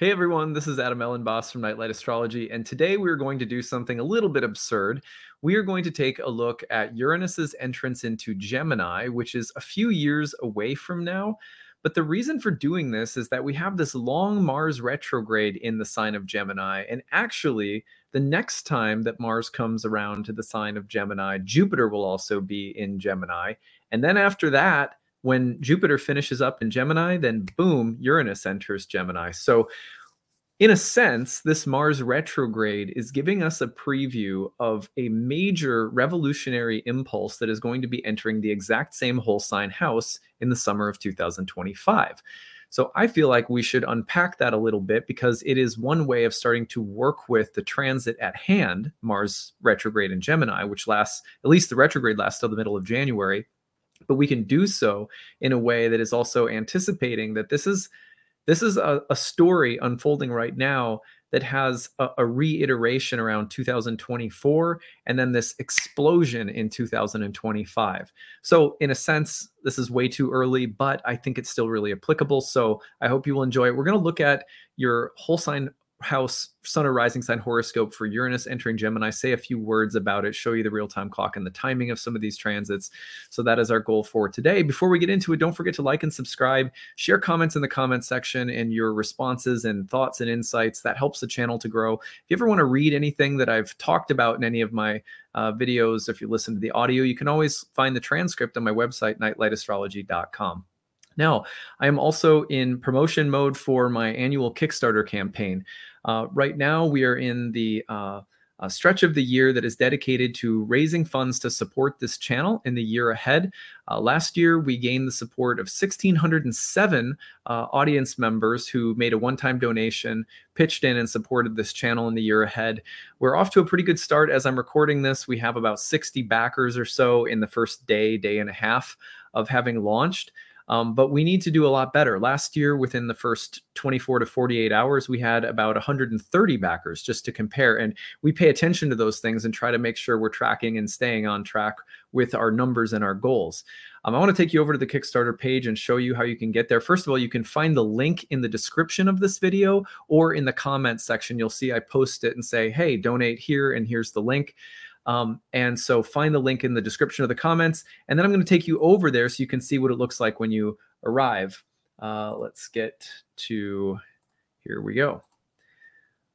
Hey everyone, this is Adam Elenbaas from Nightlight Astrology, and today we're going to do something a little bit absurd. We are going to take a look at Uranus's entrance into Gemini, which is a few years away from now. But the reason for doing this is that we have this long Mars retrograde in the sign of Gemini, and actually, the next time that Mars comes around to the sign of Gemini, Jupiter will also be in Gemini. And then after that, when Jupiter finishes up in Gemini, then boom, Uranus enters Gemini. So, in a sense, this Mars retrograde is giving us a preview of a major revolutionary impulse that is going to be entering the exact same whole sign house in the summer of 2025. So I feel like we should unpack that a little bit because it is one way of starting to work with the transit at hand, Mars retrograde in Gemini, which lasts, at least the retrograde lasts till the middle of January but we can do so in a way that is also anticipating that this is this is a, a story unfolding right now that has a, a, reiteration around 2024 and then this explosion in 2025. So, in a sense, this is way too early, but I think it's still really applicable. So, I hope you will enjoy it. We're going to look at your whole sign house sun or rising sign horoscope for Uranus entering Gemini, say a few words about it, show you the real time clock and the timing of some of these transits. So that is our goal for today. Before we get into it, don't forget to like and subscribe, share comments in the comment section and your responses and thoughts and insights. That helps the channel to grow. If you ever want to read anything that I've talked about in any of my uh, videos, if you listen to the audio, you can always find the transcript on my website, nightlightastrology.com. Now, I am also in promotion mode for my annual Kickstarter campaign. Uh, right now, we are in the uh, stretch of the year that is dedicated to raising funds to support this channel in the year ahead. Uh, last year, we gained the support of 1,607 uh, audience members who made a one time donation, pitched in, and supported this channel in the year ahead. We're off to a pretty good start as I'm recording this. We have about 60 backers or so in the first day, day and a half of having launched. Um, but we need to do a lot better. Last year, within the first 24 to 48 hours, we had about 130 backers just to compare. And we pay attention to those things and try to make sure we're tracking and staying on track with our numbers and our goals. Um, I want to take you over to the Kickstarter page and show you how you can get there. First of all, you can find the link in the description of this video or in the comments section. You'll see I post it and say, hey, donate here, and here's the link. Um, and so find the link in the description of the comments. And then I'm going to take you over there so you can see what it looks like when you arrive. Uh, let's get to here we go.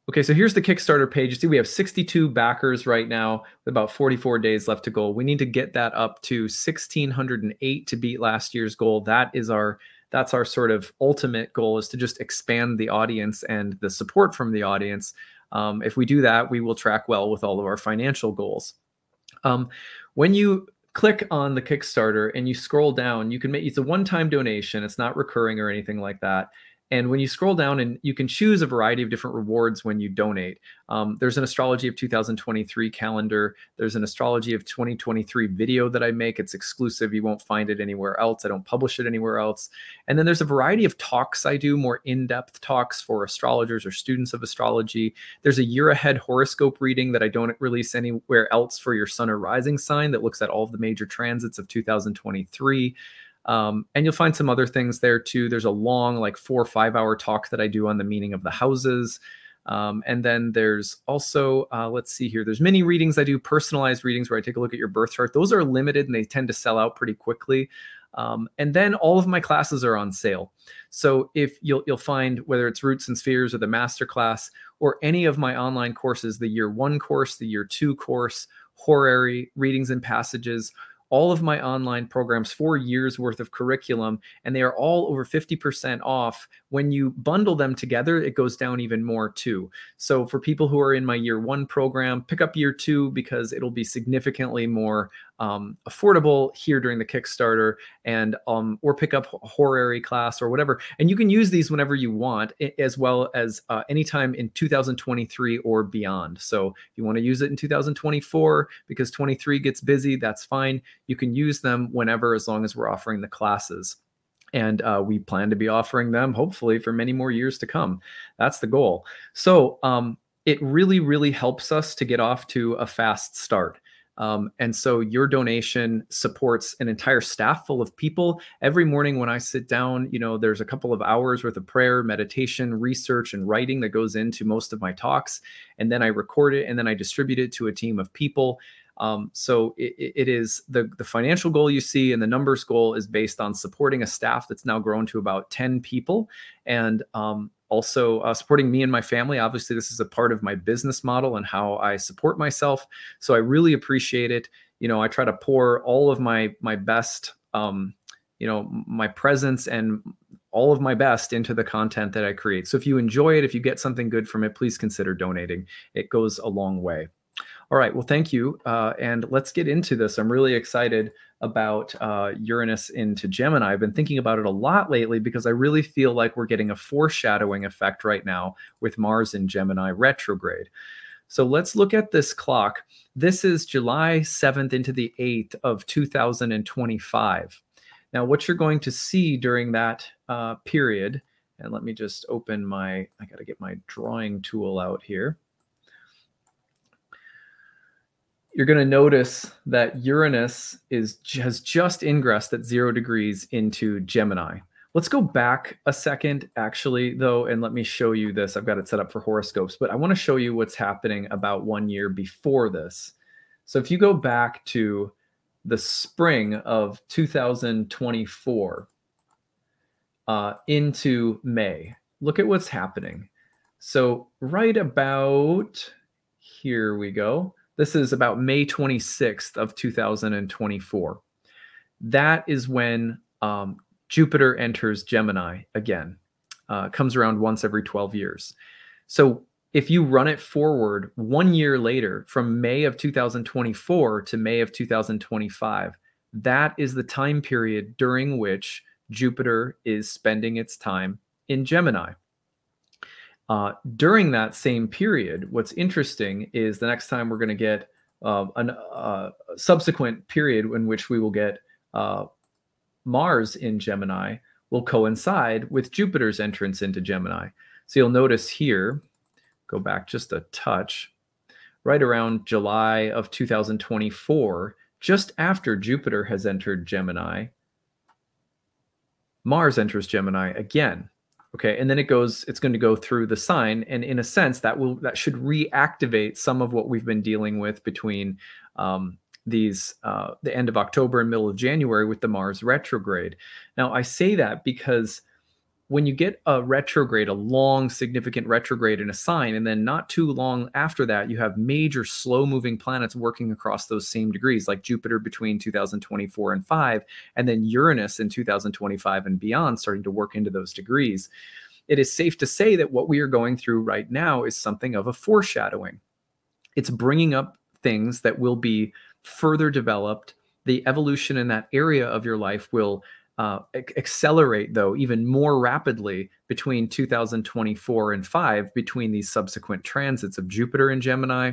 Okay, so here's the Kickstarter page. You see, we have 62 backers right now with about 44 days left to go. We need to get that up to 1608 to beat last year's goal. That is our that's our sort of ultimate goal is to just expand the audience and the support from the audience um, if we do that, we will track well with all of our financial goals. Um, when you click on the Kickstarter and you scroll down, you can make it's a one-time donation. It's not recurring or anything like that. And when you scroll down and you can choose a variety of different rewards when you donate. Um, there's an astrology of 2023 calendar. There's an astrology of 2023 video that I make. It's exclusive. You won't find it anywhere else. I don't publish it anywhere else. And then there's a variety of talks I do, more in-depth talks for astrologers or students of astrology. There's a year ahead horoscope reading that I don't release anywhere else for your sun or rising sign that looks at all of the major transits of 2023. Um, and you'll find some other things there too. There's a long, like four or five hour talk that I do on the meaning of the houses. Um, and then there's also, uh, let's see here, there's many readings I do, personalized readings where I take a look at your birth chart. Those are limited and they tend to sell out pretty quickly. Um, and then all of my classes are on sale. So if you'll you'll find whether it's Roots and Spheres or the master class or any of my online courses, the year one course, the year two course, horary readings and passages, all of my online programs, four years worth of curriculum, and they are all over 50% off. When you bundle them together, it goes down even more too. So for people who are in my year one program, pick up year two because it'll be significantly more um, affordable here during the Kickstarter, and um, or pick up a horary class or whatever. And you can use these whenever you want, as well as uh, anytime in 2023 or beyond. So if you want to use it in 2024 because 23 gets busy, that's fine. You can use them whenever, as long as we're offering the classes and uh, we plan to be offering them hopefully for many more years to come. That's the goal. So um, it really, really helps us to get off to a fast start Um, and so your donation supports an entire staff full of people. Every morning when I sit down, you know, there's a couple of hours worth of prayer, meditation, research, and writing that goes into most of my talks. And then I record it and then I distribute it to a team of people. Um, so it, it is the the financial goal you see and the numbers goal is based on supporting a staff that's now grown to about 10 people and um, also uh, supporting me and my family. Obviously, this is a part of my business model and how I support myself. So I really appreciate it. You know, I try to pour all of my my best, um, you know, my presence and all of my best into the content that I create. So if you enjoy it, if you get something good from it, please consider donating. It goes a long way. All right. Well, thank you. Uh, and let's get into this. I'm really excited about uh, Uranus into Gemini. I've been thinking about it a lot lately because I really feel like we're getting a foreshadowing effect right now with Mars in Gemini retrograde. So let's look at this clock. This is July 7th into the 8th of 2025. Now, what you're going to see during that uh, period, and let me just open my, I got to get my drawing tool out here. You're going to notice that Uranus is has just ingressed at zero degrees into Gemini. Let's go back a second, actually, though, and let me show you this. I've got it set up for horoscopes, but I want to show you what's happening about one year before this. So if you go back to the spring of 2024 uh, into May, look at what's happening. So right about here we go this is about May 26th of 2024. That is when um, Jupiter enters Gemini again. Uh, comes around once every 12 years. So if you run it forward one year later from May of 2024 to May of 2025, that is the time period during which Jupiter is spending its time in Gemini. Uh, during that same period, what's interesting is the next time we're going to get uh, a uh, subsequent period in which we will get uh, Mars in Gemini will coincide with Jupiter's entrance into Gemini. So you'll notice here, go back just a touch, right around July of 2024, just after Jupiter has entered Gemini, Mars enters Gemini again okay and then it goes it's going to go through the sign and in a sense that will that should reactivate some of what we've been dealing with between um, these uh, the end of october and middle of january with the mars retrograde. Now i say that because when you get a retrograde, a long, significant retrograde in a sign, and then not too long after that, you have major slow moving planets working across those same degrees, like Jupiter between 2024 and 5, and then Uranus in 2025 and beyond, starting to work into those degrees. It is safe to say that what we are going through right now is something of a foreshadowing. It's bringing up things that will be further developed. The evolution in that area of your life will uh, accelerate though even more rapidly between 2024 and 5 between these subsequent transits of Jupiter in Gemini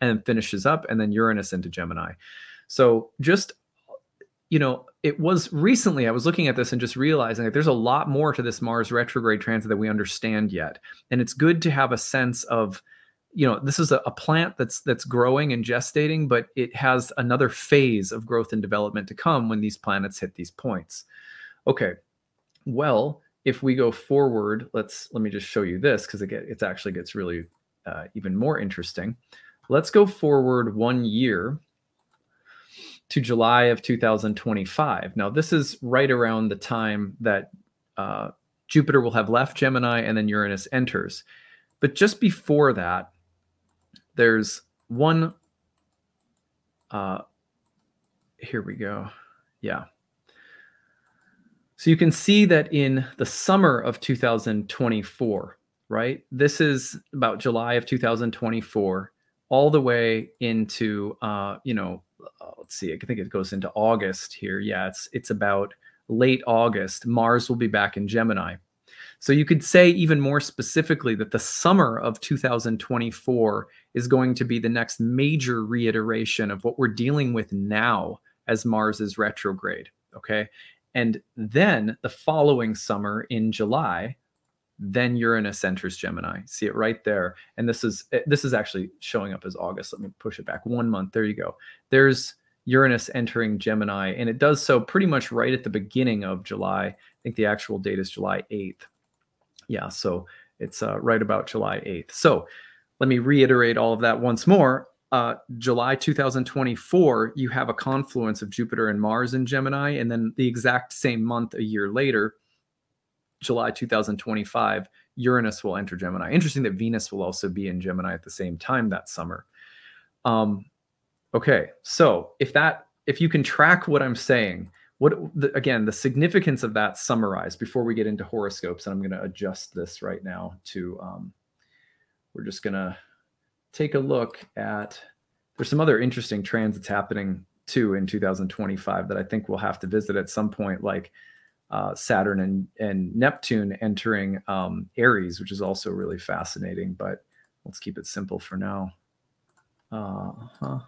and finishes up and then Uranus into Gemini. So just you know, it was recently I was looking at this and just realizing that there's a lot more to this Mars retrograde transit that we understand yet. And it's good to have a sense of you know this is a, a, plant that's that's growing and gestating but it has another phase of growth and development to come when these planets hit these points Okay, well, if we go forward, let's let me just show you this because it get, it actually gets really uh, even more interesting. Let's go forward one year to July of 2025. Now, this is right around the time that uh, Jupiter will have left Gemini and then Uranus enters. But just before that, there's one. Uh, here we go. Yeah. So you can see that in the summer of 2024, right? This is about July of 2024, all the way into, uh, you know, uh, let's see, I think it goes into August here. Yeah, it's it's about late August. Mars will be back in Gemini. So you could say even more specifically that the summer of 2024 is going to be the next major reiteration of what we're dealing with now as Mars is retrograde. Okay. And then the following summer in July, then Uranus enters Gemini. See it right there. And this is eh, this is actually showing up as August. Let me push it back one month. There you go. There's Uranus entering Gemini, and it does so pretty much right at the beginning of July. I think the actual date is July 8th. Yeah, so it's uh, right about July 8th. So let me reiterate all of that once more. Uh, July 2024, you have a confluence of Jupiter and Mars in Gemini, and then the exact same month a year later, July 2025, Uranus will enter Gemini. Interesting that Venus will also be in Gemini at the same time that summer. Um, okay, so if that if you can track what I'm saying, what the, again the significance of that summarized before we get into horoscopes, and I'm going to adjust this right now to. Um, we're just going to take a look at. There's some other interesting transits happening too in 2025 that I think we'll have to visit at some point, like uh, Saturn and, and Neptune entering um, Aries, which is also really fascinating. But let's keep it simple for now. Uh, huh.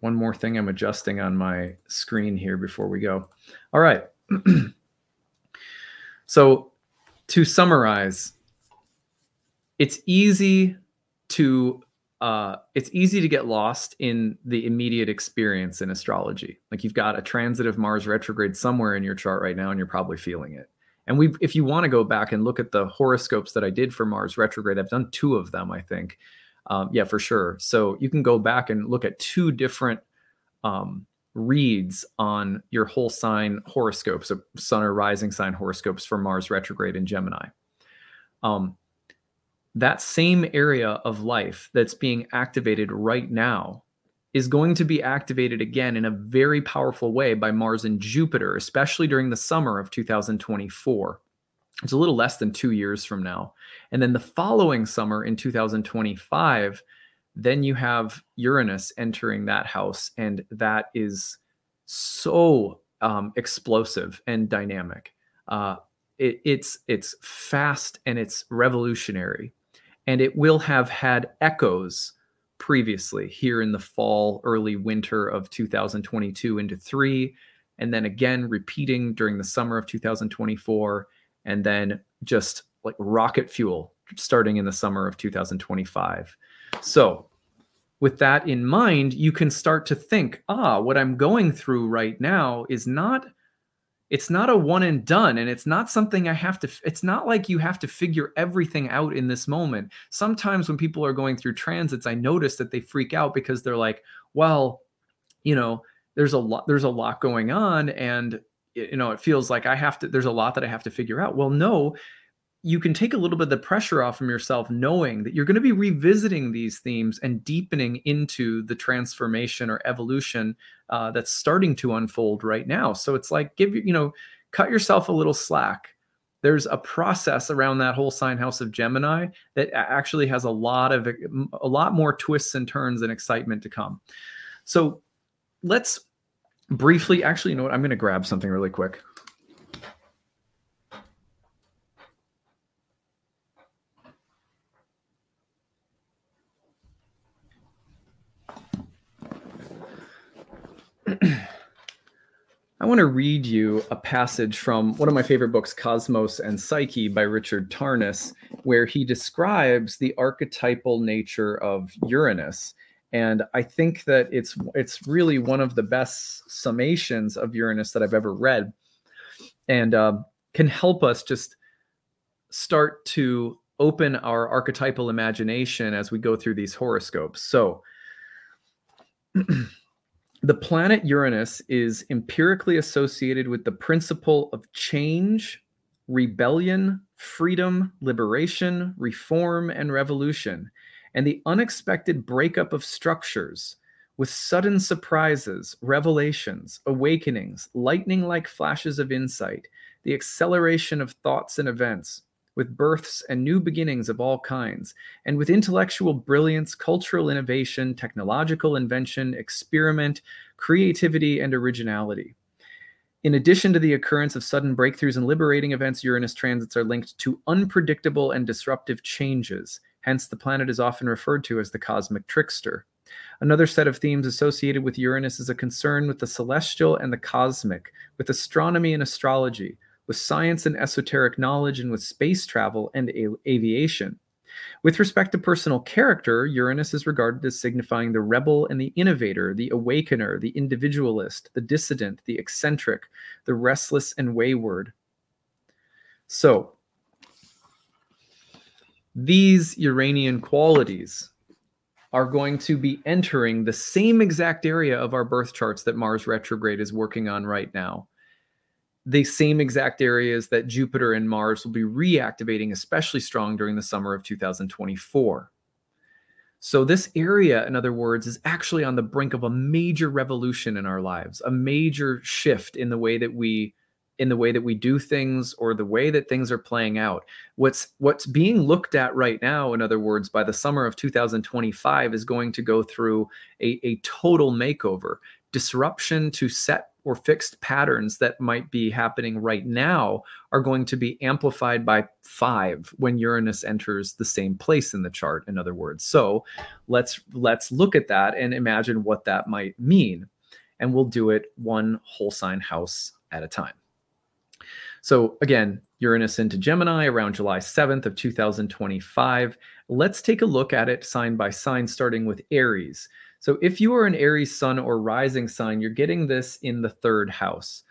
One more thing I'm adjusting on my screen here before we go. All right. so to summarize, it's easy to uh, it's easy to get lost in the immediate experience in astrology. Like you've got a transitive Mars retrograde somewhere in your chart right now, and you're probably feeling it. And we, if you want to go back and look at the horoscopes that I did for Mars retrograde, I've done two of them, I think. Um, yeah, for sure. So you can go back and look at two different um, reads on your whole sign horoscopes, so sun or rising sign horoscopes for Mars retrograde in Gemini. Um, that same area of life that's being activated right now is going to be activated again in a very powerful way by Mars and Jupiter, especially during the summer of 2024. It's a little less than two years from now. And then the following summer in 2025, then you have Uranus entering that house, and that is so um, explosive and dynamic. Uh, it, it's it's fast and it's revolutionary and it will have had echoes previously here in the fall, early winter of 2022 into three, and then again repeating during the summer of 2024, and then just like rocket fuel starting in the summer of 2025. So, with that in mind, you can start to think, ah, what I'm going through right now is not it's not a one and done and it's not something i have to it's not like you have to figure everything out in this moment sometimes when people are going through transits i notice that they freak out because they're like well you know there's a lot there's a lot going on and you know it feels like i have to there's a lot that i have to figure out. Well no you can take a little bit of the pressure off from yourself knowing that you're going to be revisiting these themes and deepening into the transformation or evolution uh, that's starting to unfold right now. So it's like give you, you know cut yourself a little slack. There's a process around that whole sign house of gemini that actually has a lot of a lot more twists and turns and excitement to come. So let's briefly actually you know what i'm going to grab something really quick I want to read you a passage from one of my favorite books, Cosmos and Psyche by Richard Tarnas, where he describes the archetypal nature of Uranus. And I think that it's it's really one of the best summations of Uranus that I've ever read, and uh, can help us just start to open our archetypal imagination as we go through these horoscopes. So. the planet Uranus is empirically associated with the principle of change, rebellion, freedom, liberation, reform, and revolution, and the unexpected breakup of structures with sudden surprises, revelations, awakenings, lightning like flashes of insight, the acceleration of thoughts and events, with births and new beginnings of all kinds, and with intellectual brilliance, cultural innovation, technological invention, experiment, creativity, and originality. In addition to the occurrence of sudden breakthroughs and liberating events, Uranus transits are linked to unpredictable and disruptive changes. Hence, the planet is often referred to as the cosmic trickster. Another set of themes associated with Uranus is a concern with the celestial and the cosmic, with astronomy and astrology, with science and esoteric knowledge, and with space travel and a- aviation. With respect to personal character, Uranus is regarded as signifying the rebel and the innovator, the awakener, the individualist, the dissident, the eccentric, the restless and wayward. So, these Uranian qualities are going to be entering the same exact area of our birth charts that Mars retrograde is working on right now the same exact areas that Jupiter and Mars will be reactivating especially strong during the summer of 2024. So, this area, in other words, is actually on the brink of a major revolution in our lives, a major shift in the way that we in the way that we do things or the way that things are playing out. What's what's being looked at right now in other words by the summer of 2025 is going to go through a, a total makeover disruption to set or fixed patterns that might be happening right now are going to be amplified by five when Uranus enters the same place in the chart in other words. So let's let's look at that and imagine what that might mean. And we'll do it one whole sign house at a time so again Uranus into Gemini around July 7th of 2025 let's take a look at it sign by sign starting with Aries so if you are an Aries sun or rising sign, you're getting this in the third house.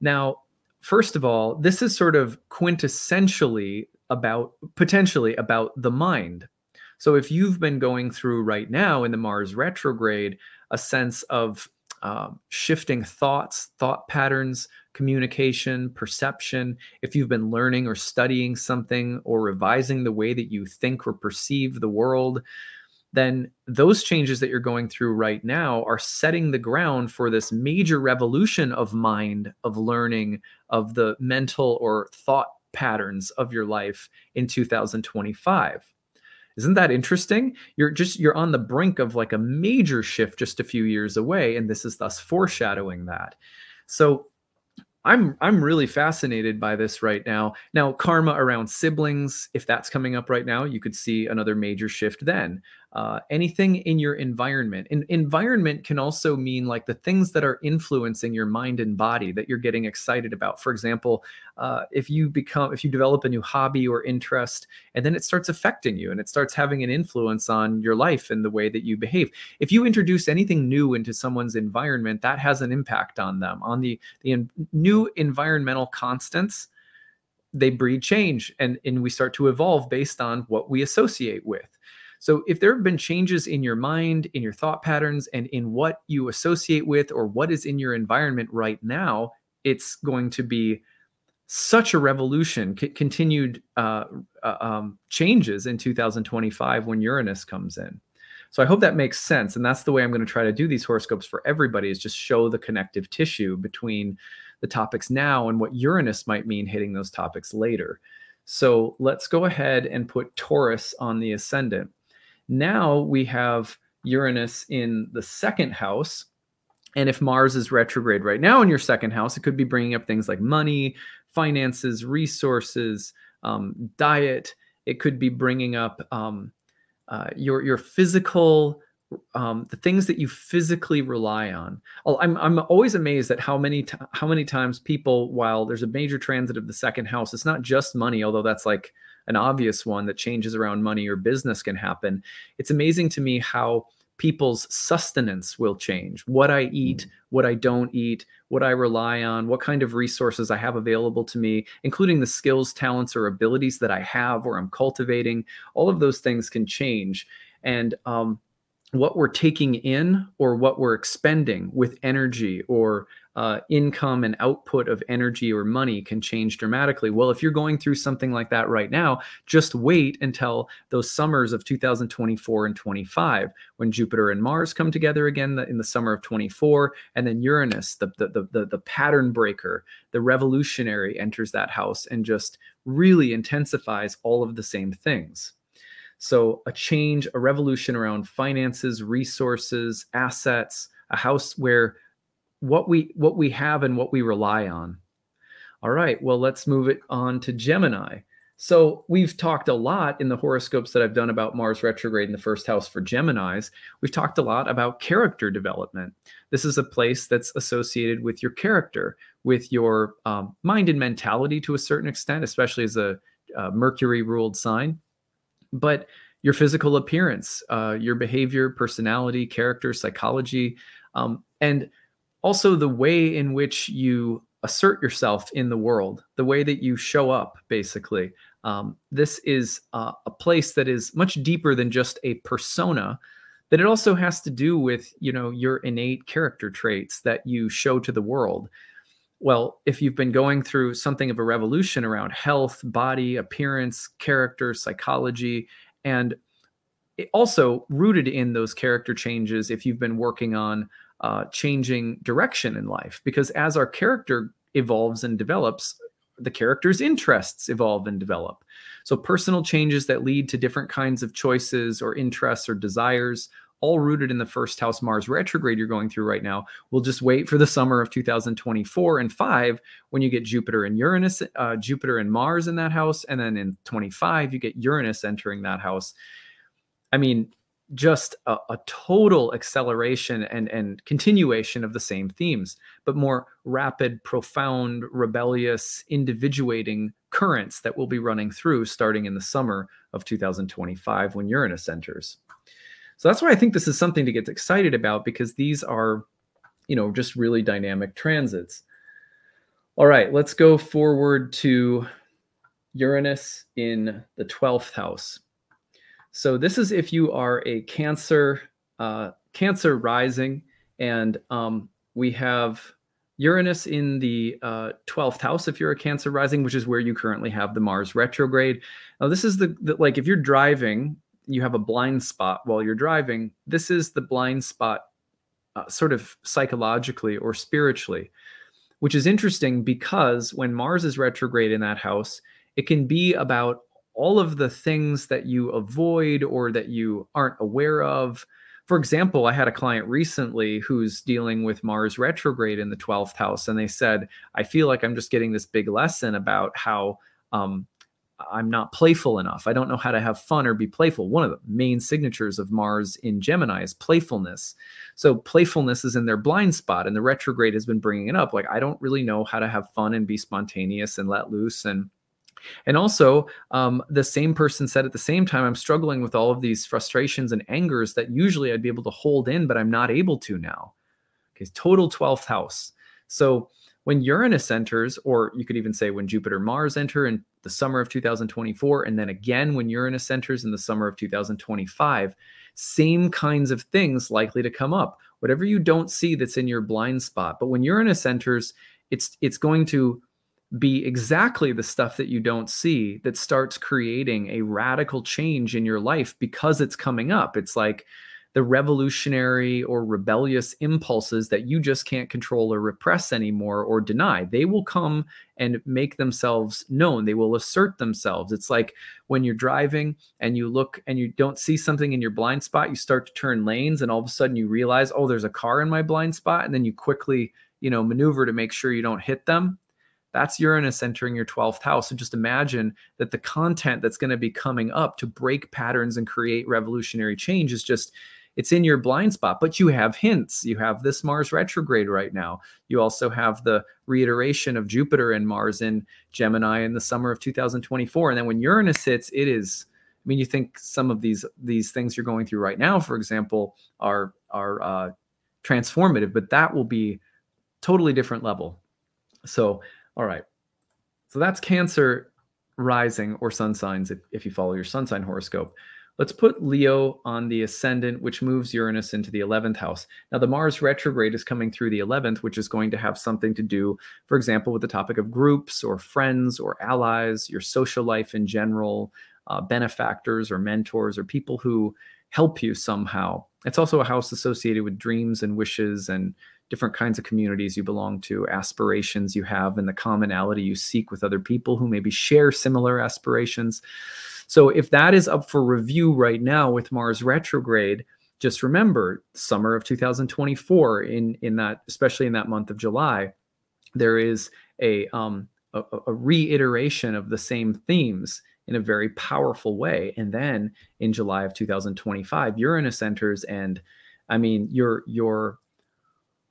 Now, first of all, this is sort of quintessentially about potentially about the mind. So if you've been going through right now in the Mars retrograde a sense of uh, shifting thoughts, thought patterns, communication, perception, if you've been learning or studying something or revising the way that you think or perceive the world, then those changes that you're going through right now are setting the ground for this major revolution of mind, of learning, of the mental or thought patterns of your life in 2025. Isn't that interesting? You're just you're on the brink of like a major shift just a few years away and this is thus foreshadowing that. So I'm I'm really fascinated by this right now. Now, karma around siblings, if that's coming up right now, you could see another major shift then uh, anything in your environment. And environment can also mean like the things that are influencing your mind and body that you're getting excited about. For example, uh, if you become, if you develop a new hobby or interest, and then it starts affecting you and it starts having an influence on your life and the way that you behave. If you introduce anything new into someone's environment, that has an impact on them, on the, the in, new environmental constants they breed change and, and we start to evolve based on what we associate with. So if there have been changes in your mind, in your thought patterns, and in what you associate with or what is in your environment right now, it's going to be such a revolution, c- continued uh, uh, um, changes in 2025 when Uranus comes in. So I hope that makes sense. And that's the way I'm going to try to do these horoscopes for everybody is just show the connective tissue between the topics now and what Uranus might mean hitting those topics later. So let's go ahead and put Taurus on the ascendant. Now we have Uranus in the second house. And if Mars is retrograde right now in your second house, it could be bringing up things like money, finances, resources, um, diet. It could be bringing up um, uh, your your physical, um, the things that you physically rely on. I'm I'm always amazed at how many t- how many times people, while there's a major transit of the second house, it's not just money, although that's like an obvious one that changes around money or business can happen. It's amazing to me how people's sustenance will change what I eat, mm. what I don't eat, what I rely on, what kind of resources I have available to me, including the skills, talents, or abilities that I have or I'm cultivating. All of those things can change. And um, what we're taking in or what we're expending with energy or uh, income and output of energy or money can change dramatically. Well, if you're going through something like that right now, just wait until those summers of 2024 and 25 when Jupiter and Mars come together again in the summer of 24, and then Uranus, the the the, the pattern breaker, the revolutionary, enters that house and just really intensifies all of the same things. So, a change, a revolution around finances, resources, assets, a house where what we what we have and what we rely on. All right, well let's move it on to Gemini. So we've talked a lot in the horoscopes that I've done about Mars retrograde in the first house for Geminis. We've talked a lot about character development. This is a place that's associated with your character, with your um, mind and mentality to a certain extent, especially as a uh, Mercury ruled sign. But your physical appearance, uh, your behavior, personality, character, psychology, um, and also the way in which you assert yourself in the world, the way that you show up, basically. Um, this is uh, a place that is much deeper than just a persona that it also has to do with you know your innate character traits that you show to the world well if you've been going through something of a revolution around health body appearance character psychology and also rooted in those character changes if you've been working on uh, changing direction in life because as our character evolves and develops the character's interests evolve and develop. So, personal changes that lead to different kinds of choices or interests or desires, all rooted in the first house Mars retrograde you're going through right now. We'll just wait for the summer of 2024 and five when you get Jupiter and Uranus, uh, Jupiter and Mars in that house. And then in 25, you get Uranus entering that house. I mean, just a, a, total acceleration and, and continuation of the same themes, but more rapid, profound, rebellious, individuating currents that will be running through starting in the summer of 2025 when Uranus enters. So that's why I think this is something to get excited about because these are, you know, just really dynamic transits. All right, let's go forward to Uranus in the 12th house. So this is if you are a Cancer, uh, Cancer rising, and um, we have Uranus in the uh, 12th house if you're a Cancer rising, which is where you currently have the Mars retrograde. Now this is the, the like if you're driving, you have a blind spot while you're driving. This is the blind spot, uh, sort of psychologically or spiritually, which is interesting because when Mars is retrograde in that house, it can be about all of the things that you avoid or that you aren't aware of. For example, I had a client recently who's dealing with Mars retrograde in the 12th house, and they said, I feel like I'm just getting this big lesson about how um, I'm not playful enough. I don't know how to have fun or be playful. One of the main signatures of Mars in Gemini is playfulness. So, playfulness is in their blind spot, and the retrograde has been bringing it up. Like, I don't really know how to have fun and be spontaneous and let loose and and also, um, the same person said at the same time, I'm struggling with all of these frustrations and angers that usually I'd be able to hold in, but I'm not able to now. Okay, total 12th house. So when Uranus enters, or you could even say when Jupiter Mars enter in the summer of 2024, and then again when Uranus enters in the summer of 2025, same kinds of things likely to come up. Whatever you don't see that's in your blind spot. But when Uranus enters, it's it's going to be exactly the stuff that you don't see that starts creating a radical change in your life because it's coming up. It's like the revolutionary or rebellious impulses that you just can't control or repress anymore or deny. They will come and make themselves known. They will assert themselves. It's like when you're driving and you look and you don't see something in your blind spot, you start to turn lanes and all of a sudden you realize, oh, there's a car in my blind spot. And then you quickly, you know, maneuver to make sure you don't hit them that's Uranus entering your 12th house. So just imagine that the content that's going to be coming up to break patterns and create revolutionary change is just it's in your blind spot, but you have hints. You have this Mars retrograde right now. You also have the reiteration of Jupiter and Mars in Gemini in the summer of 2024. And then when Uranus hits, it is I mean, you think some of these these things you're going through right now, for example, are are uh, transformative, but that will be totally different level. So all right. So that's Cancer rising or sun signs if, if you follow your sun sign horoscope. Let's put Leo on the ascendant, which moves Uranus into the 11th house. Now, the Mars retrograde is coming through the 11th, which is going to have something to do, for example, with the topic of groups or friends or allies, your social life in general, uh, benefactors or mentors or people who help you somehow. It's also a house associated with dreams and wishes and different kinds of communities you belong to, aspirations you have, and the commonality you seek with other people who maybe share similar aspirations. So, if that is up for review right now with Mars retrograde, just remember summer of 2024 in in that especially in that month of July there is a um a, a reiteration of the same themes in a very powerful way. And then in July of 2025, Uranus enters, and I mean, your your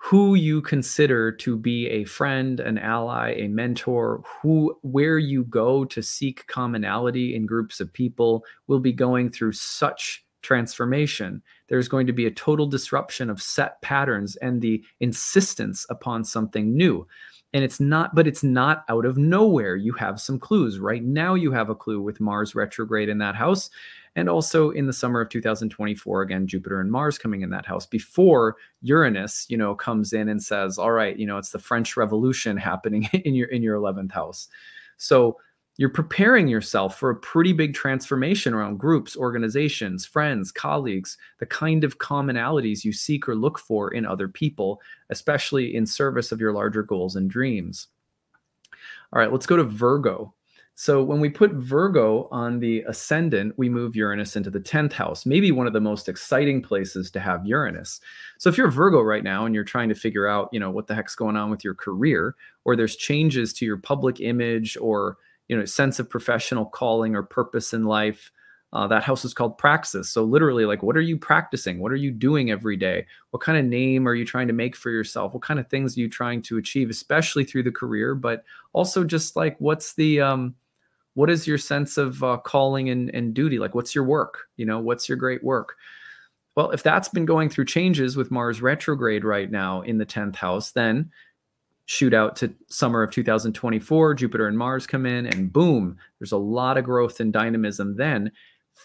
who you consider to be a friend, an ally, a mentor, who where you go to seek commonality in groups of people will be going through such transformation. There's going to be a total disruption of set patterns and the insistence upon something new. And it's not but it's not out of nowhere. You have some clues. Right now you have a clue with mars retrograde in that house and also in the summer of 2024 again jupiter and mars coming in that house before uranus you know comes in and says all right you know it's the french revolution happening in your in your 11th house so you're preparing yourself for a pretty big transformation around groups, organizations, friends, colleagues, the kind of commonalities you seek or look for in other people, especially in service of your larger goals and dreams. All right, let's go to Virgo. So when we put Virgo on the ascendant, we move Uranus into the 10th house, maybe one of the most exciting places to have Uranus. So if you're Virgo right now and you're trying to figure out, you know, what the heck's going on with your career or there's changes to your public image or you know sense of professional calling or purpose in life uh, that house is called praxis. So literally like what are you practicing? What are you doing every day? What kind of name are you trying to make for yourself? What kind of things are you trying to achieve especially through the career but also just like what's the um what is your sense of uh, calling and, and duty? Like what's your work? You know what's your great work? Well if that's been going through changes with mars retrograde right now in the 10th house then shoot out to summer of 2024 jupiter and mars come in and boom there's a lot of growth and dynamism then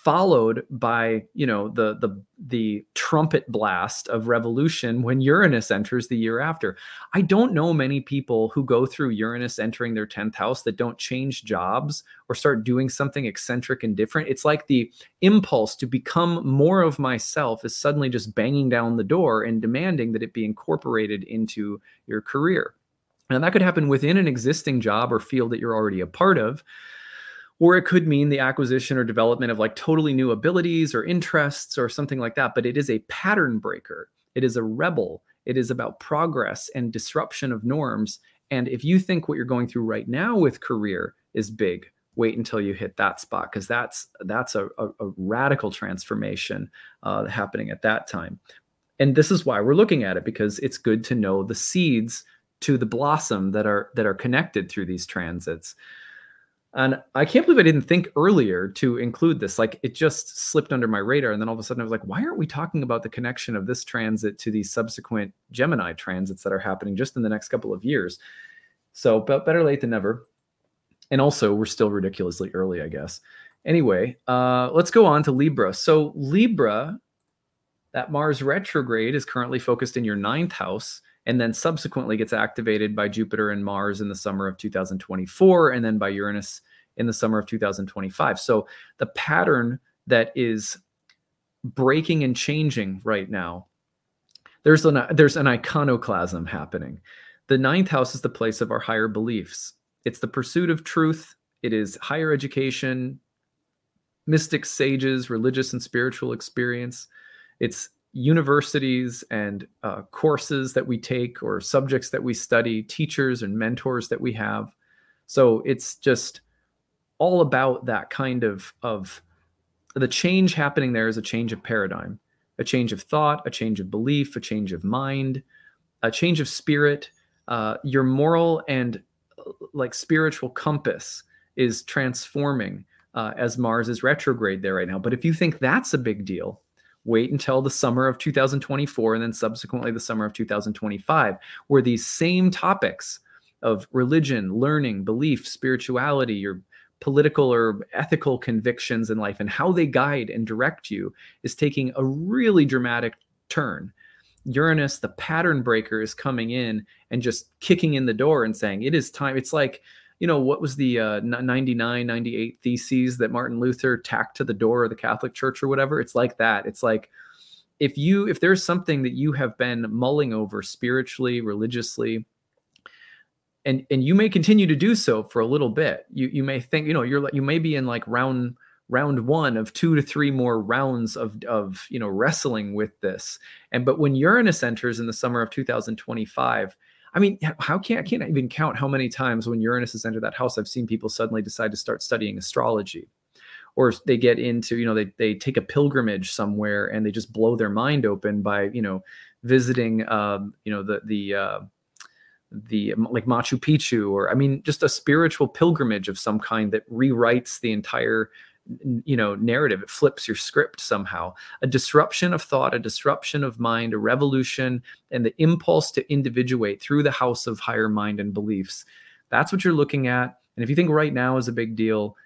followed by you know the the the trumpet blast of revolution when uranus enters the year after i don't know many people who go through uranus entering their 10th house that don't change jobs or start doing something eccentric and different it's like the impulse to become more of myself is suddenly just banging down the door and demanding that it be incorporated into your career and that could happen within an existing job or field that you're already a part of. Or it could mean the acquisition or development of like totally new abilities or interests or something like that. But it is a pattern breaker, it is a rebel, it is about progress and disruption of norms. And if you think what you're going through right now with career is big, wait until you hit that spot because that's that's a, a, a radical transformation uh, happening at that time. And this is why we're looking at it because it's good to know the seeds to the blossom that are that are connected through these transits and i can't believe i didn't think earlier to include this. Like it just slipped under my radar and then all of a sudden i was like why aren't we talking about the connection of this transit to these subsequent gemini transits that are happening just in the next couple of years? So but better late than never. And also we're still ridiculously early i guess. Anyway uh, let's go on to libra. So libra that mars retrograde is currently focused in your ninth house and then subsequently gets activated by Jupiter and Mars in the summer of 2024, and then by Uranus in the summer of 2025. So the pattern that is breaking and changing right now, there's an there's an iconoclasm happening. The ninth house is the place of our higher beliefs. It's the pursuit of truth. It is higher education, mystic sages, religious and spiritual experience. It's universities and uh, courses that we take or subjects that we study, teachers and mentors that we have. So it's just all about that kind of of the change happening there is a change of paradigm, a change of thought, a change of belief, a change of mind, a change of spirit. Uh, your moral and uh, like spiritual compass is transforming uh, as Mars is retrograde there right now. But if you think that's a big deal, wait until the summer of 2024 and then subsequently the summer of 2025, where these same topics of religion, learning, belief, spirituality, your political or ethical convictions in life and how they guide and direct you is taking a really dramatic turn. Uranus, the pattern breaker, is coming in and just kicking in the door and saying, It is time. It's like, you know, what was the uh, 99, 98 theses that Martin Luther tacked to the door of the Catholic Church or whatever? It's like that. It's like, if you if there's something that you have been mulling over spiritually religiously and and you may continue to do so for a little bit you you may think you know you're you may be in like round round one of two to three more rounds of of you know wrestling with this and but when uranus enters in the summer of 2025 I mean, how can I can't even count how many times when Uranus has entered that house, I've seen people suddenly decide to start studying astrology. or they get into you know they they take a pilgrimage somewhere and they just blow their mind open by you know visiting um, you know the the uh, the like Machu Picchu or I mean just a spiritual pilgrimage of some kind that rewrites the entire you know narrative it flips your script somehow. A disruption of thought a disruption of mind a revolution and the impulse to individuate through the house of higher mind and beliefs. That's what you're looking at and if you think right now is a big deal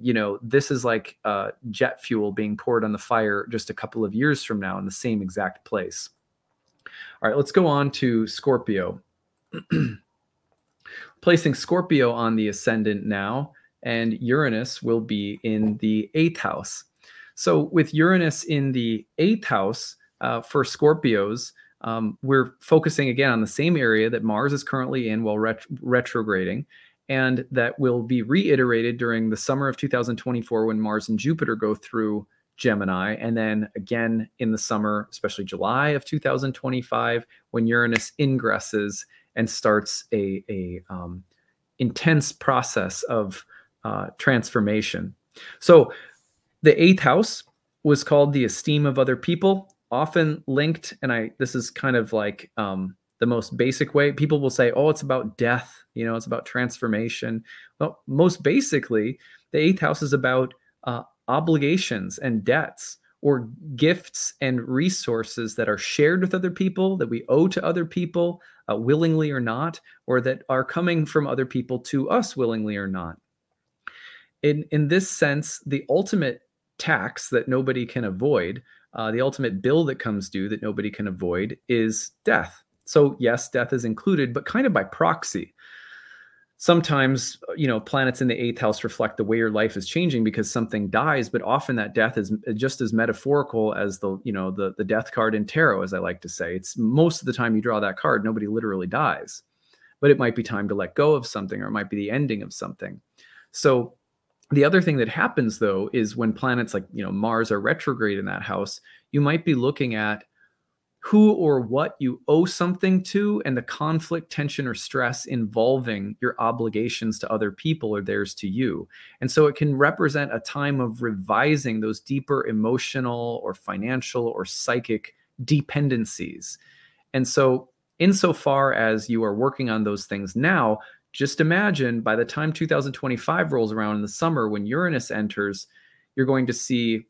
you know this is like uh, jet fuel being poured on the fire just a couple of years from now in the same exact place. All right let's go on to scorpio. Placing scorpio on the ascendant now and Uranus will be in the eighth house. So, with Uranus in the eighth house uh, for Scorpios, um, we're focusing again on the same area that Mars is currently in while ret- retrograding, and that will be reiterated during the summer of 2024 when Mars and Jupiter go through Gemini, and then again in the summer, especially July of 2025, when Uranus ingresses and starts a, a um, intense process of uh, transformation. So the eighth house was called the esteem of other people, often linked, and I this is kind of like um, the most basic way. People will say, "Oh, it's about death," you know, it's about transformation. Well, most basically, the eighth house is about uh, obligations and debts or gifts and resources that are shared with other people that we owe to other people uh, willingly or not or that are coming from other people to us willingly or not in in this sense, the ultimate tax that nobody can avoid, uh, the ultimate bill that comes due that nobody can avoid is death. So yes, death is included, but kind of by proxy. Sometimes, you know, planets in the eighth house reflect the way your life is changing because something dies, but often that death is just as metaphorical as the, you know, the the death card in tarot, as I like to say. It's most of the time you draw that card, nobody literally dies, but it might be time to let go of something, or it might be the ending of something. So the other thing that happens though is when planets like you know mars are retrograde in that house you might be looking at who or what you owe something to and the conflict tension or stress involving your obligations to other people or theirs to you. And so it can represent a time of revising those deeper emotional or financial or psychic dependencies. And so insofar as you are working on those things now just imagine by the time 2025 rolls around in the summer when Uranus enters, you're going to see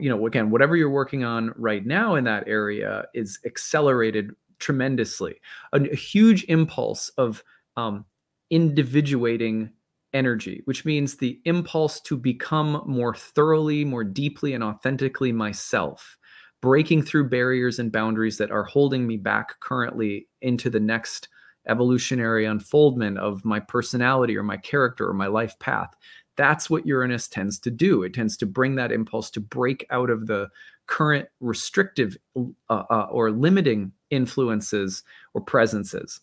you know again whatever you're working on right now in that area is accelerated tremendously. A, a huge impulse of um, individuating energy which means the impulse to become more thoroughly more deeply and authentically myself breaking through barriers and boundaries that are holding me back currently into the next evolutionary unfoldment of my personality or my character or my life path. That's what Uranus tends to do. It tends to bring that impulse to break out of the current restrictive uh, uh, or limiting influences or presences.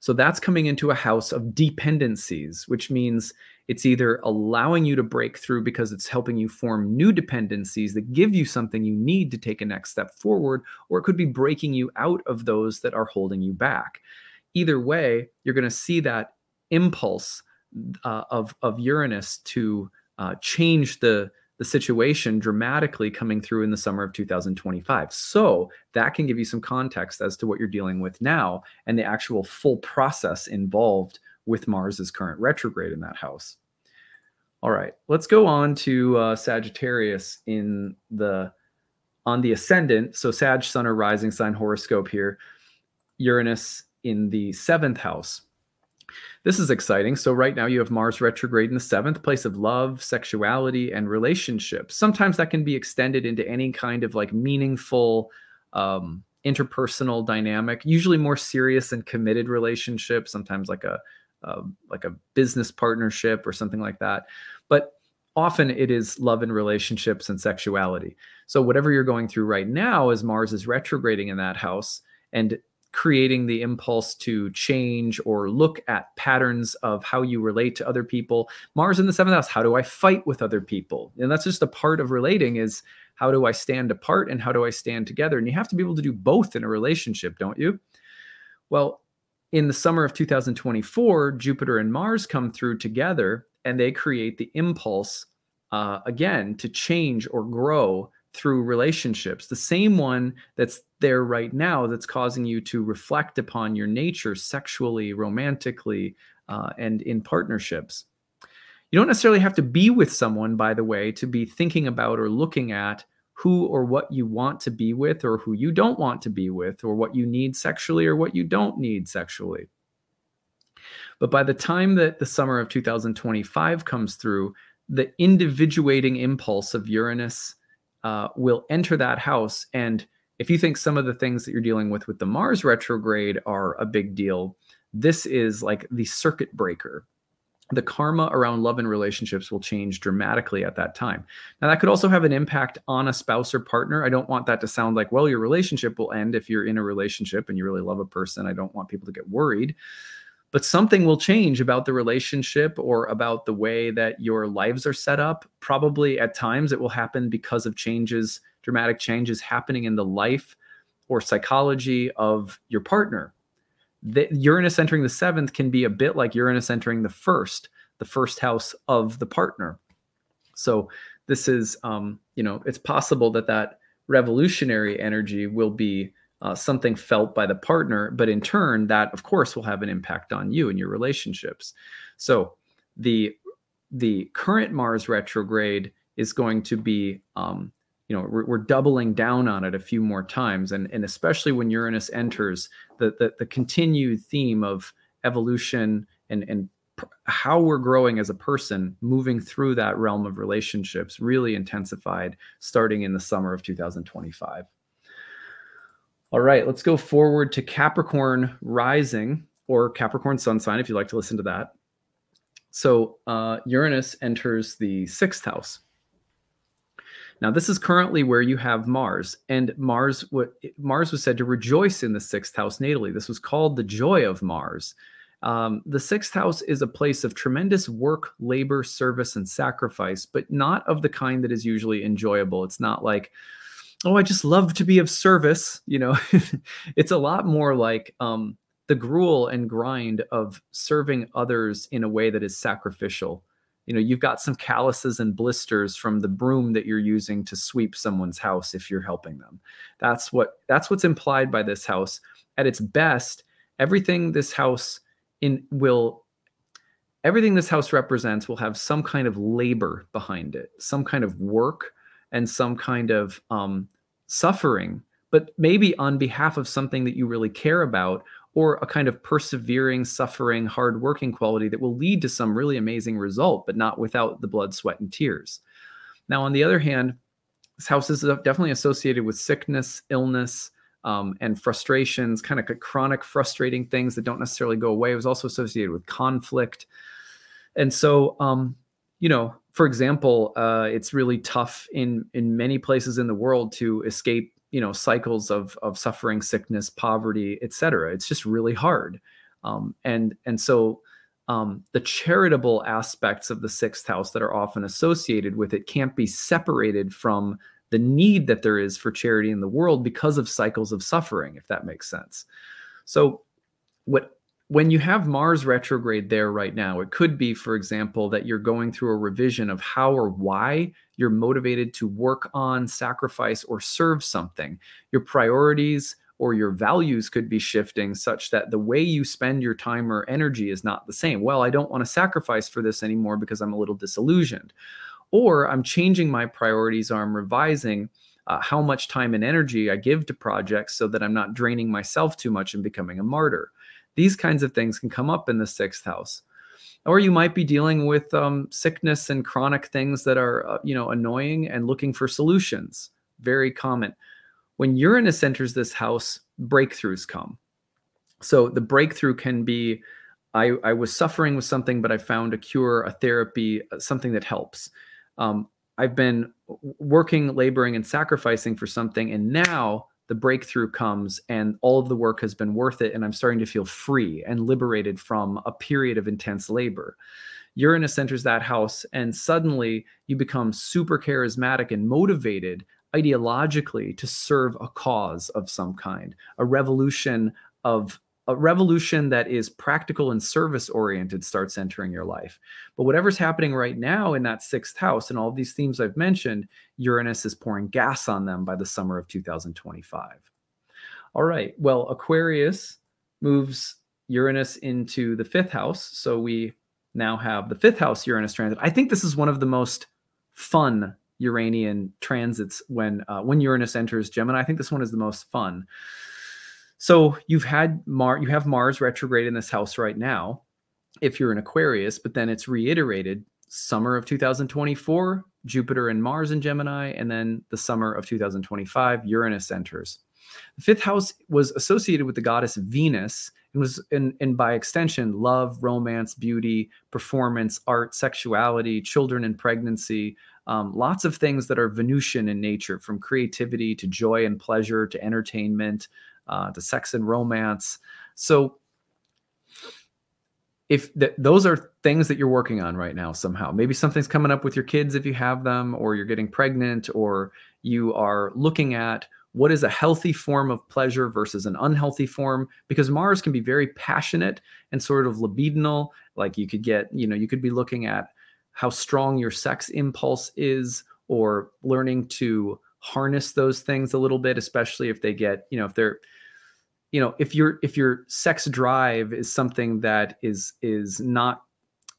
So that's coming into a house of dependencies, which means it's either allowing you to break through because it's helping you form new dependencies that give you something you need to take a next step forward, or it could be breaking you out of those that are holding you back either way, you're going to see that impulse uh, of of Uranus to uh, change the the situation dramatically coming through in the summer of 2025. So that can give you some context as to what you're dealing with now and the actual full process involved with Mars's current retrograde in that house. All right, let's go on to uh, Sagittarius in the on the ascendant. So Sag, Sun, or Rising sign horoscope here. Uranus in the seventh house. This is exciting. So, right now you have Mars retrograde in the seventh place of love, sexuality, and relationships. Sometimes that can be extended into any kind of like meaningful um, interpersonal dynamic, usually more serious and committed relationship, sometimes like a, a like a business partnership or something like that. But often it is love and relationships and sexuality. So, whatever you're going through right now, as Mars is retrograding in that house, and creating the impulse to change or look at patterns of how you relate to other people. Mars in the seventh house, how do I fight with other people? And that's just a part of relating is how do I stand apart and how do I stand together? And you have to be able to do both in a relationship, don't you? Well, in the summer of 2024, Jupiter and Mars come through together and they create the impulse uh, again to change or grow through relationships, the same one that's there right now that's causing you to reflect upon your nature sexually, romantically, uh, and in partnerships. You don't necessarily have to be with someone, by the way, to be thinking about or looking at who or what you want to be with, or who you don't want to be with, or what you need sexually or what you don't need sexually. But by the time that the summer of 2025 comes through, the individuating impulse of Uranus uh, will enter that house. And if you think some of the things that you're dealing with with the Mars retrograde are a big deal, this is like the circuit breaker. The karma around love and relationships will change dramatically at that time. Now, that could also have an impact on a spouse or partner. I don't want that to sound like, well, your relationship will end if you're in a relationship and you really love a person. I don't want people to get worried but something will change about the relationship or about the way that your lives are set up. Probably at times it will happen because of changes, dramatic changes happening in the life or psychology of your partner. The, Uranus entering the seventh can be a bit like Uranus entering the first, the first house of the partner. So this is, um, you know, it's possible that that revolutionary energy will be uh, something felt by the partner, but in turn, that of course will have an impact on you and your relationships. So the the current Mars retrograde is going to be, um, you know, we're, we're, doubling down on it a few more times, and and especially when Uranus enters, the the, the continued theme of evolution and and how we're growing as a person moving through that realm of relationships really intensified starting in the summer of 2025 all right, let's go forward to Capricorn rising or Capricorn sun sign if you'd like to listen to that. So uh, Uranus enters the sixth house. Now, this is currently where you have Mars, and Mars what Mars was said to rejoice in the sixth house natally. This was called the joy of Mars. Um, the sixth house is a place of tremendous work, labor, service, and sacrifice, but not of the kind that is usually enjoyable. It's not like oh, I just love to be of service. You know, it's a lot more like um, the gruel and grind of serving others in a way that is sacrificial. You know, you've got some calluses and blisters from the broom that you're using to sweep someone's house if you're helping them. That's what that's what's implied by this house. At its best, everything this house in will everything this house represents will have some kind of labor behind it, some kind of work and some kind of um, suffering, but maybe on behalf of something that you really care about, or a kind of persevering, suffering, hardworking quality that will lead to some really amazing result, but not without the blood, sweat, and tears. Now, on the other hand, this house is definitely associated with sickness, illness, um, and frustrations, kind of chronic, frustrating things that don't necessarily go away. It was also associated with conflict. And so, um, you know, for example, uh, it's really tough in in many places in the world to escape, you know, cycles of of suffering, sickness, poverty, etc. It's just really hard, um, and and so um, the charitable aspects of the sixth house that are often associated with it can't be separated from the need that there is for charity in the world because of cycles of suffering, if that makes sense. So, what when you have Mars retrograde there right now, it could be, for example, that you're going through a revision of how or why you're motivated to work on, sacrifice, or serve something. Your priorities or your values could be shifting such that the way you spend your time or energy is not the same. Well, I don't want to sacrifice for this anymore because I'm a little disillusioned. Or I'm changing my priorities or I'm revising uh, how much time and energy I give to projects so that I'm not draining myself too much and becoming a martyr. These kinds of things can come up in the sixth house. Or you might be dealing with um, sickness and chronic things that are, uh, you know, annoying and looking for solutions. Very common. When Uranus enters this house, breakthroughs come. So the breakthrough can be I, I, was suffering with something, but I found a cure, a therapy, uh, something that helps. Um, I've been working, laboring, and sacrificing for something, and now the breakthrough comes and all of the work has been worth it and i'm starting to feel free and liberated from a period of intense labor. Uranus enters that house and suddenly you become super charismatic and motivated ideologically to serve a cause of some kind a revolution of a revolution that is practical and service oriented starts entering your life. But whatever's happening right now in that sixth house and all these themes I've mentioned, Uranus is pouring gas on them by the summer of 2025. All right. Well, Aquarius moves Uranus into the fifth house. So we now have the fifth house Uranus transit. I think this is one of the most fun Uranian transits when uh, when Uranus enters Gemini. I think this one is the most fun. So you've had Mar you have Mars retrograde in this house right now if you're an Aquarius, but then it's reiterated summer of 2024, Jupiter and Mars in Gemini, and then the summer of 2025, Uranus enters. The fifth house was associated with the goddess Venus and was, and, and by extension, love, romance, beauty, performance, art, sexuality, children and pregnancy, um, lots of things that are Venusian in nature, from creativity to joy and pleasure to entertainment, uh, to sex and romance. So if th- those are things that you're working on right now somehow maybe something's coming up with your kids if you have them or you're getting pregnant or you are looking at what is a healthy form of pleasure versus an unhealthy form because mars can be very passionate and sort of libidinal like you could get you know you could be looking at how strong your sex impulse is or learning to harness those things a little bit especially if they get you know if they're you know if your if your sex drive is something that is is not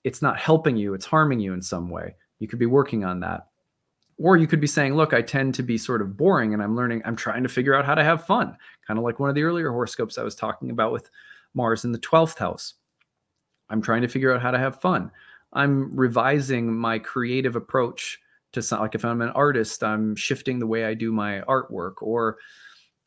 it's not helping you it's harming you in some way you could be working on that. Or you could be saying look i tend to be sort of boring and i'm learning i'm trying to figure out how to have fun kind of like one of the earlier horoscopes i was talking about with mars in the 12th house. I'm trying to figure out how to have fun. I'm revising my creative approach to sound like if i'm an artist i'm shifting the way i do my artwork or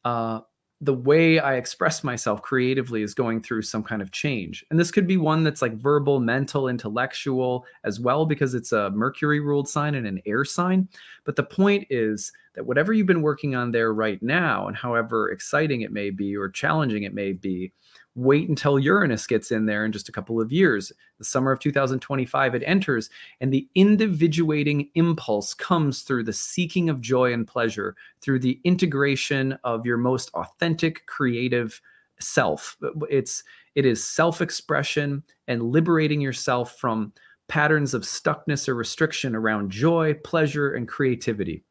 uh, the way I express myself creatively is going through some kind of change. And this could be one that's like verbal, mental, intellectual as well, because it's a Mercury ruled sign and an air sign. But the point is that whatever you've been working on there right now, and however exciting it may be or challenging it may be, wait until Uranus gets in there in just a couple of years. The summer of 2025, it enters, and the individuating impulse comes through the seeking of joy and pleasure, through the integration of your most authentic, creative self. It's it is self-expression and liberating yourself from patterns of stuckness or restriction around joy, pleasure, and creativity,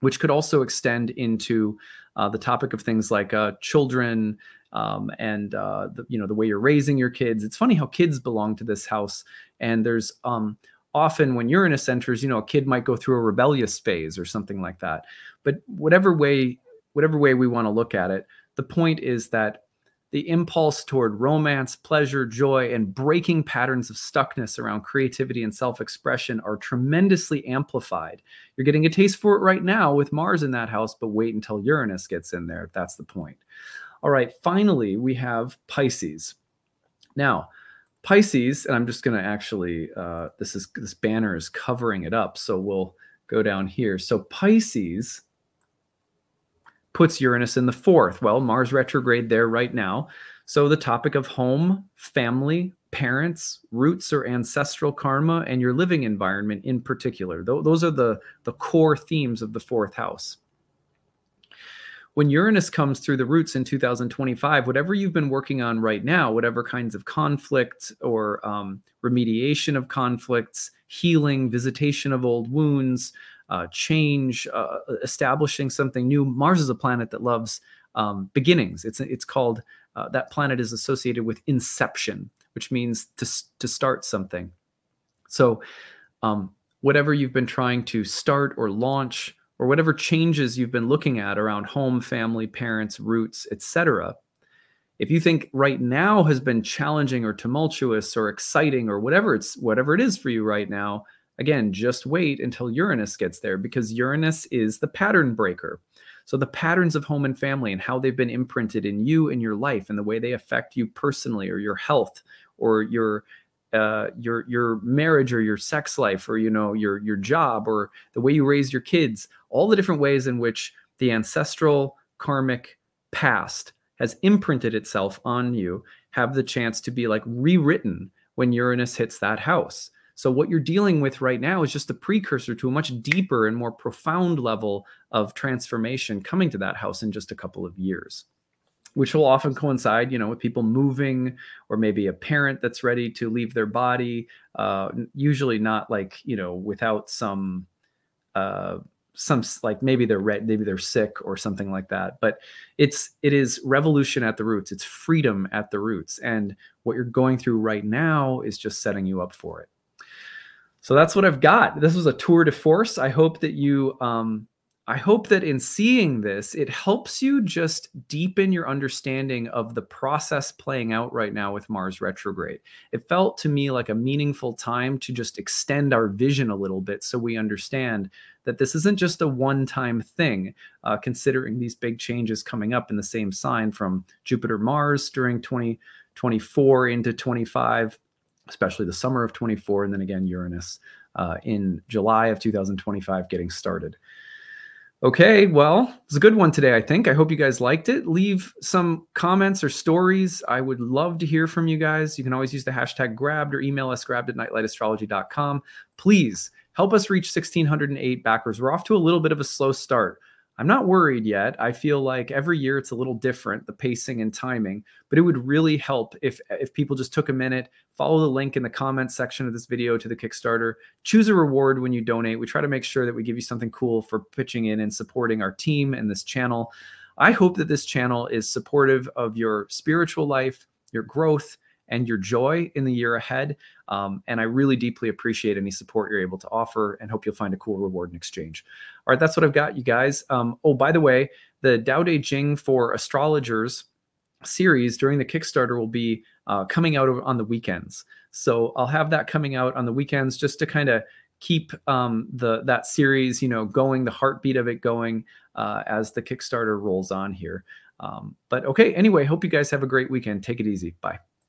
which could also extend into uh, the topic of things like uh, children, um, and uh, the, you know the way you're raising your kids. It's funny how kids belong to this house, and there's um, often when Uranus enters, you know, a kid might go through a rebellious phase or something like that. But whatever way, whatever way we want to look at it, the point is that the impulse toward romance, pleasure, joy, and breaking patterns of stuckness around creativity and self expression are tremendously amplified. You're getting a taste for it right now with Mars in that house, but wait until Uranus gets in there. That's the point. All right, finally, we have Pisces. Now, Pisces, and I'm just going to actually, uh, this is this banner is covering it up, so we'll go down here. So Pisces puts Uranus in the fourth. Well, Mars retrograde there right now. So the topic of home, family, parents, roots or ancestral karma, and your living environment in particular. Th- those are the the core themes of the fourth house when Uranus comes through the roots in 2025, whatever you've been working on right now, whatever kinds of conflict or um, remediation of conflicts, healing, visitation of old wounds, uh, change, uh, establishing something new. Mars is a planet that loves um, beginnings. It's it's called uh, that planet is associated with inception, which means to to start something. So, um, whatever you've been trying to start or launch or whatever changes you've been looking at around home, family, parents, roots, etc. If you think right now has been challenging or tumultuous or exciting or whatever it's whatever it is for you right now, again, just wait until Uranus gets there because Uranus is the pattern breaker. So the patterns of home and family and how they've been imprinted in you and your life and the way they affect you personally or your health or your uh, your your marriage or your sex life or you know your your job or the way you raise your kids all the different ways in which the ancestral karmic past has imprinted itself on you have the chance to be like rewritten when Uranus hits that house. So what you're dealing with right now is just a precursor to a much deeper and more profound level of transformation coming to that house in just a couple of years. Which will often coincide, you know, with people moving or maybe a parent that's ready to leave their body. Uh, usually not like you know without some uh, some like maybe they're red, maybe they're sick or something like that. But it's it is revolution at the roots. It's freedom at the roots, and what you're going through right now is just setting you up for it. So that's what I've got. This was a tour de force. I hope that you um, I hope that in seeing this, it helps you just deepen your understanding of the process playing out right now with Mars retrograde. It felt to me like a meaningful time to just extend our vision a little bit so we understand that this isn't just a one time thing, uh, considering these big changes coming up in the same sign from Jupiter Mars during 2024 into 25, especially the summer of 24, and then again Uranus uh, in July of 2025 getting started. Okay, well, it's a good one today, I think. I hope you guys liked it. Leave some comments or stories. I would love to hear from you guys. You can always use the hashtag grabbed or email us grabbed at nightlightastrology.com. Please help us reach 1608 backers. We're off to a little bit of a slow start. I'm not worried yet. I feel like every year it's a little different, the pacing and timing, but it would really help if if people just took a minute, follow the link in the comments section of this video to the Kickstarter, choose a reward when you donate. We try to make sure that we give you something cool for pitching in and supporting our team and this channel. I hope that this channel is supportive of your spiritual life, your growth, and your joy in the year ahead. Um, and I really deeply appreciate any support you're able to offer and hope you'll find a cool reward in exchange. All right, that's what I've got, you guys. Um, oh, by the way, the Tao Te Ching for astrologers series during the Kickstarter will be uh, coming out on the weekends. So I'll have that coming out on the weekends just to kind of keep um, the that series, you know, going, the heartbeat of it going uh, as the Kickstarter rolls on here. Um, but okay, anyway, hope you guys have a great weekend. Take it easy. Bye.